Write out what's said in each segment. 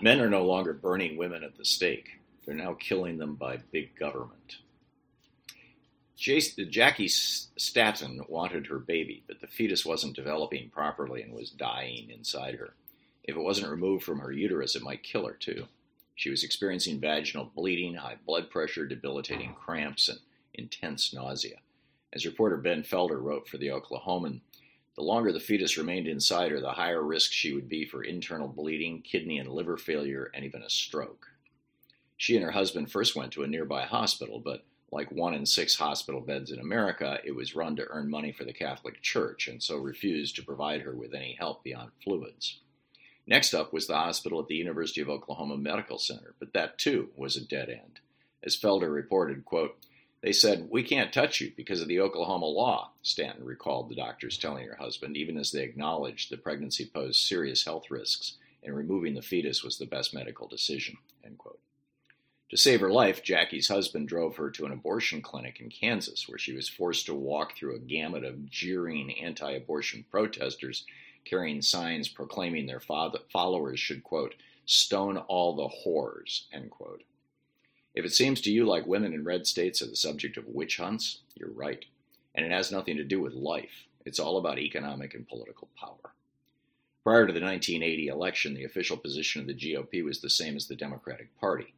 Men are no longer burning women at the stake. They're now killing them by big government. Jackie Statton wanted her baby, but the fetus wasn't developing properly and was dying inside her. If it wasn't removed from her uterus, it might kill her too. She was experiencing vaginal bleeding, high blood pressure, debilitating cramps, and intense nausea. As reporter Ben Felder wrote for the Oklahoman, the longer the fetus remained inside her, the higher risk she would be for internal bleeding, kidney and liver failure, and even a stroke. She and her husband first went to a nearby hospital, but like one in six hospital beds in America, it was run to earn money for the Catholic Church and so refused to provide her with any help beyond fluids. Next up was the hospital at the University of Oklahoma Medical Center, but that too was a dead end. As Felder reported, quote, they said, We can't touch you because of the Oklahoma law, Stanton recalled the doctors telling her husband, even as they acknowledged the pregnancy posed serious health risks and removing the fetus was the best medical decision. To save her life, Jackie's husband drove her to an abortion clinic in Kansas, where she was forced to walk through a gamut of jeering anti abortion protesters carrying signs proclaiming their followers should, quote, stone all the whores, end quote. If it seems to you like women in red states are the subject of witch hunts, you're right. And it has nothing to do with life. It's all about economic and political power. Prior to the 1980 election, the official position of the GOP was the same as the Democratic Party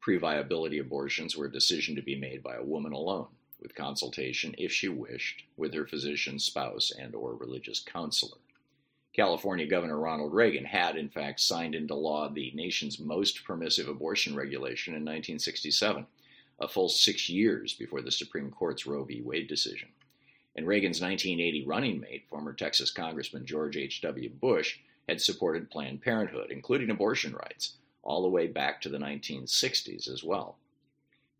Pre-viability abortions were a decision to be made by a woman alone, with consultation, if she wished, with her physician, spouse, and or religious counselor. California Governor Ronald Reagan had, in fact, signed into law the nation's most permissive abortion regulation in 1967, a full six years before the Supreme Court's Roe v. Wade decision. And Reagan's 1980 running mate, former Texas Congressman George H.W. Bush, had supported Planned Parenthood, including abortion rights, all the way back to the 1960s as well.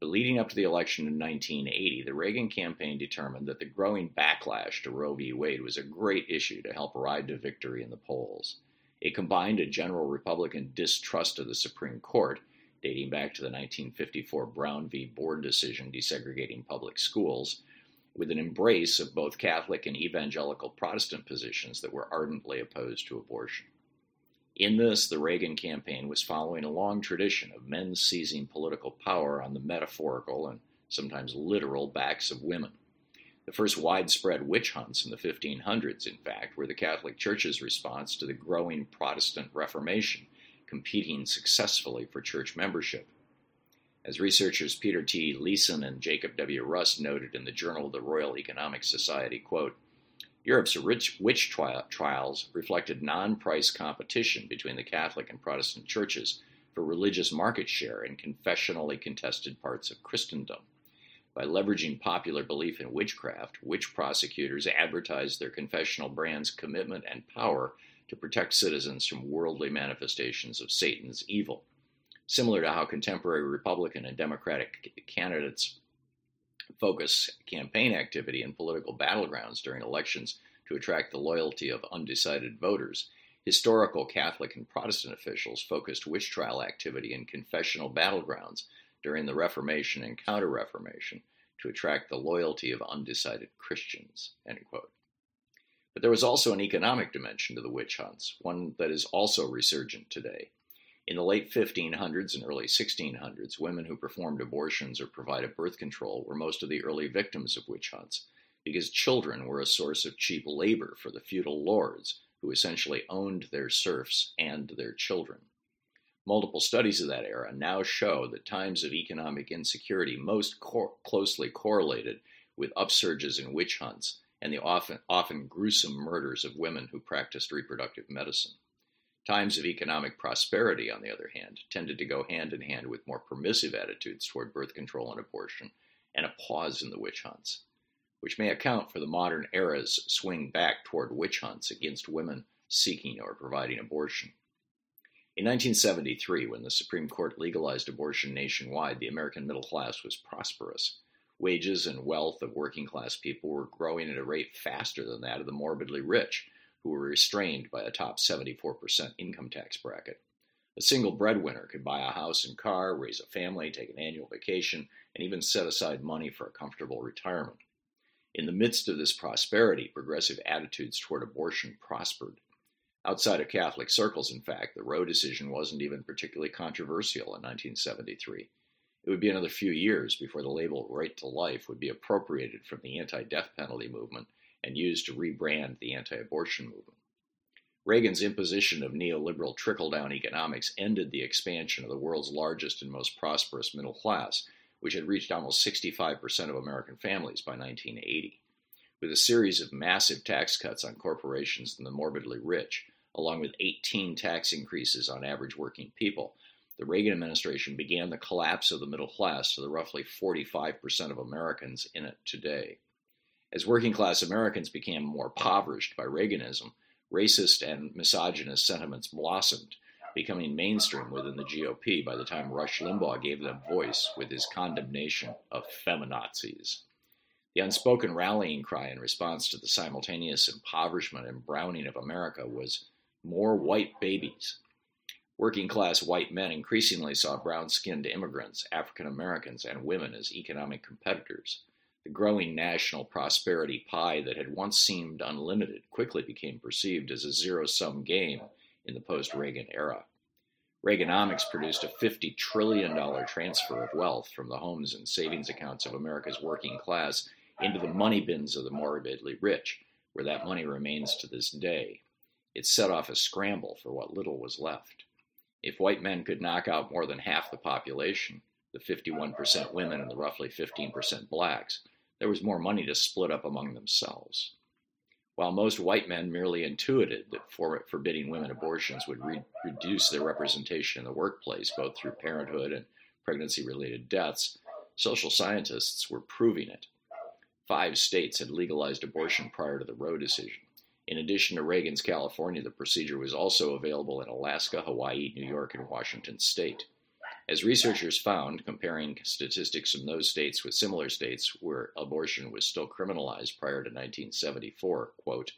But leading up to the election in 1980, the Reagan campaign determined that the growing backlash to Roe v. Wade was a great issue to help ride to victory in the polls. It combined a general Republican distrust of the Supreme Court, dating back to the 1954 Brown v. Board decision desegregating public schools, with an embrace of both Catholic and evangelical Protestant positions that were ardently opposed to abortion. In this, the Reagan campaign was following a long tradition of men seizing political power on the metaphorical and sometimes literal backs of women. The first widespread witch hunts in the 1500s, in fact, were the Catholic Church's response to the growing Protestant Reformation, competing successfully for church membership. As researchers Peter T. Leeson and Jacob W. Russ noted in the Journal of the Royal Economic Society, quote, Europe's witch trials reflected non price competition between the Catholic and Protestant churches for religious market share in confessionally contested parts of Christendom. By leveraging popular belief in witchcraft, witch prosecutors advertised their confessional brand's commitment and power to protect citizens from worldly manifestations of Satan's evil. Similar to how contemporary Republican and Democratic candidates focus campaign activity in political battlegrounds during elections to attract the loyalty of undecided voters, historical Catholic and Protestant officials focused witch trial activity in confessional battlegrounds during the Reformation and Counter Reformation to attract the loyalty of undecided Christians. But there was also an economic dimension to the witch hunts, one that is also resurgent today. In the late 1500s and early 1600s, women who performed abortions or provided birth control were most of the early victims of witch hunts because children were a source of cheap labor for the feudal lords who essentially owned their serfs and their children. Multiple studies of that era now show that times of economic insecurity most cor- closely correlated with upsurges in witch hunts and the often, often gruesome murders of women who practiced reproductive medicine. Times of economic prosperity, on the other hand, tended to go hand in hand with more permissive attitudes toward birth control and abortion, and a pause in the witch hunts, which may account for the modern era's swing back toward witch hunts against women seeking or providing abortion. In 1973, when the Supreme Court legalized abortion nationwide, the American middle class was prosperous. Wages and wealth of working class people were growing at a rate faster than that of the morbidly rich, who were restrained by a top 74% income tax bracket. A single breadwinner could buy a house and car, raise a family, take an annual vacation, and even set aside money for a comfortable retirement. In the midst of this prosperity, progressive attitudes toward abortion prospered. Outside of Catholic circles, in fact, the Roe decision wasn't even particularly controversial in 1973. It would be another few years before the label right to life would be appropriated from the anti death penalty movement and used to rebrand the anti abortion movement. Reagan's imposition of neoliberal trickle down economics ended the expansion of the world's largest and most prosperous middle class, which had reached almost 65% of American families by 1980. With a series of massive tax cuts on corporations and the morbidly rich, along with 18 tax increases on average working people, the Reagan administration began the collapse of the middle class to the roughly 45% of Americans in it today. As working class Americans became more impoverished by Reaganism, racist and misogynist sentiments blossomed, becoming mainstream within the GOP by the time Rush Limbaugh gave them voice with his condemnation of feminazis. The unspoken rallying cry in response to the simultaneous impoverishment and browning of America was more white babies. Working class white men increasingly saw brown skinned immigrants, African Americans, and women as economic competitors. The growing national prosperity pie that had once seemed unlimited quickly became perceived as a zero sum game in the post Reagan era. Reaganomics produced a $50 trillion transfer of wealth from the homes and savings accounts of America's working class into the money bins of the morbidly rich, where that money remains to this day. It set off a scramble for what little was left. If white men could knock out more than half the population, the 51% women and the roughly 15% blacks, there was more money to split up among themselves. While most white men merely intuited that for forbidding women abortions would re- reduce their representation in the workplace, both through parenthood and pregnancy related deaths, social scientists were proving it. Five states had legalized abortion prior to the Roe decision. In addition to Reagan's California, the procedure was also available in Alaska, Hawaii, New York, and Washington state. As researchers found, comparing statistics from those states with similar states where abortion was still criminalized prior to 1974, quote,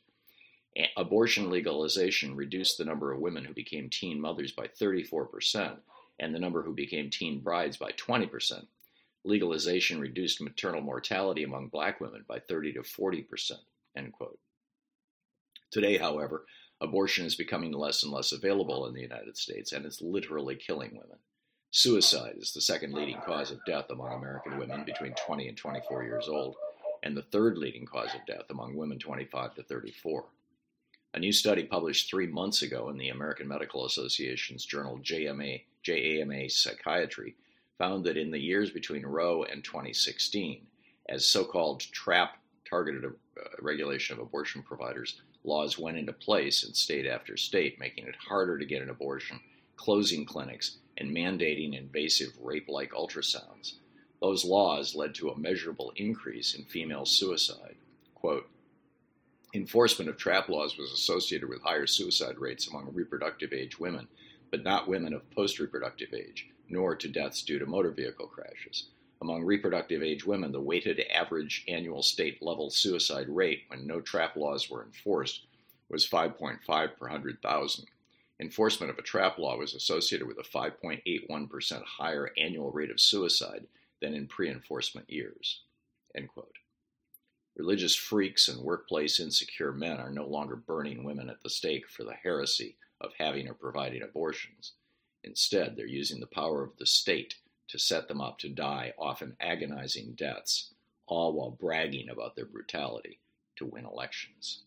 abortion legalization reduced the number of women who became teen mothers by 34% and the number who became teen brides by 20%. Legalization reduced maternal mortality among black women by 30 to 40%, end quote. Today, however, abortion is becoming less and less available in the United States and it's literally killing women. Suicide is the second leading cause of death among American women between 20 and 24 years old, and the third leading cause of death among women 25 to 34. A new study published three months ago in the American Medical Association's journal JMA, JAMA Psychiatry found that in the years between Roe and 2016, as so called trap targeted uh, regulation of abortion providers laws went into place in state after state, making it harder to get an abortion, closing clinics, and mandating invasive rape like ultrasounds. Those laws led to a measurable increase in female suicide. Quote, Enforcement of trap laws was associated with higher suicide rates among reproductive age women, but not women of post reproductive age, nor to deaths due to motor vehicle crashes. Among reproductive age women, the weighted average annual state level suicide rate when no trap laws were enforced was 5.5 per 100,000. Enforcement of a trap law was associated with a 5.81% higher annual rate of suicide than in pre enforcement years. Religious freaks and workplace insecure men are no longer burning women at the stake for the heresy of having or providing abortions. Instead, they're using the power of the state to set them up to die often agonizing deaths, all while bragging about their brutality to win elections.